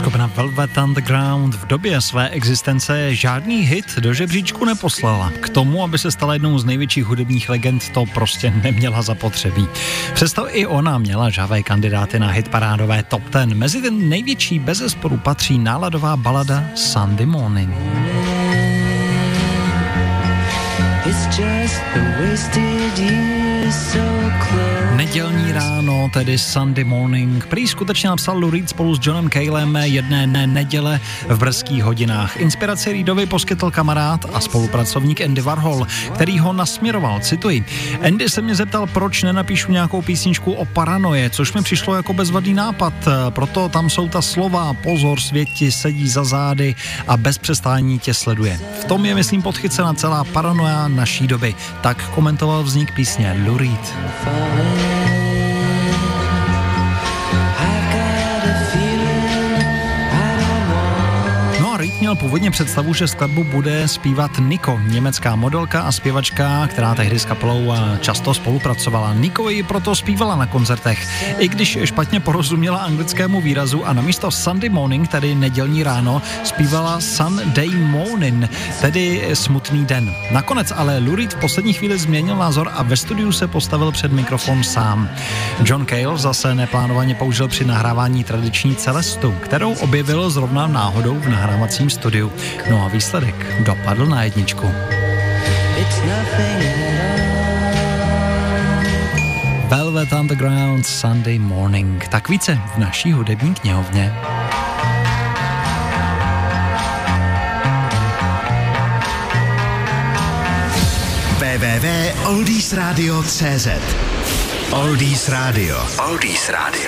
Skupina Velvet Underground v době své existence žádný hit do žebříčku neposlala. K tomu, aby se stala jednou z největších hudebních legend, to prostě neměla zapotřebí. Přesto i ona měla žavé kandidáty na hit parádové top ten. Mezi ten největší bezesporu patří náladová balada Sunday Morning. It's just the wasted years so. Nedělní ráno, tedy Sunday morning, prý skutečně napsal Lou Reed spolu s Johnem Calem jedné ne neděle v brzkých hodinách. Inspiraci Reedovi poskytl kamarád a spolupracovník Andy Warhol, který ho nasměroval, cituji. Andy se mě zeptal, proč nenapíšu nějakou písničku o paranoje, což mi přišlo jako bezvadný nápad, proto tam jsou ta slova, pozor, svět sedí za zády a bez přestání tě sleduje. V tom je, myslím, podchycena celá paranoja naší doby. Tak komentoval vznik písně Lou Reed. Měl původně představu, že skladbu bude zpívat Niko, německá modelka a zpěvačka, která tehdy s kapelou často spolupracovala. Niko ji proto zpívala na koncertech, i když špatně porozuměla anglickému výrazu a namísto Sunday morning, tedy nedělní ráno, zpívala Sunday morning, tedy smutný den. Nakonec ale Lurid v poslední chvíli změnil názor a ve studiu se postavil před mikrofon sám. John Cale zase neplánovaně použil při nahrávání tradiční Celestu, kterou objevil zrovna náhodou v nahrávacím studiu. No a výsledek dopadl na jedničku. Velvet Underground Sunday Morning. Tak více v naší hudební knihovně. www.oldiesradio.cz Oldies Radio. Oldies Radio.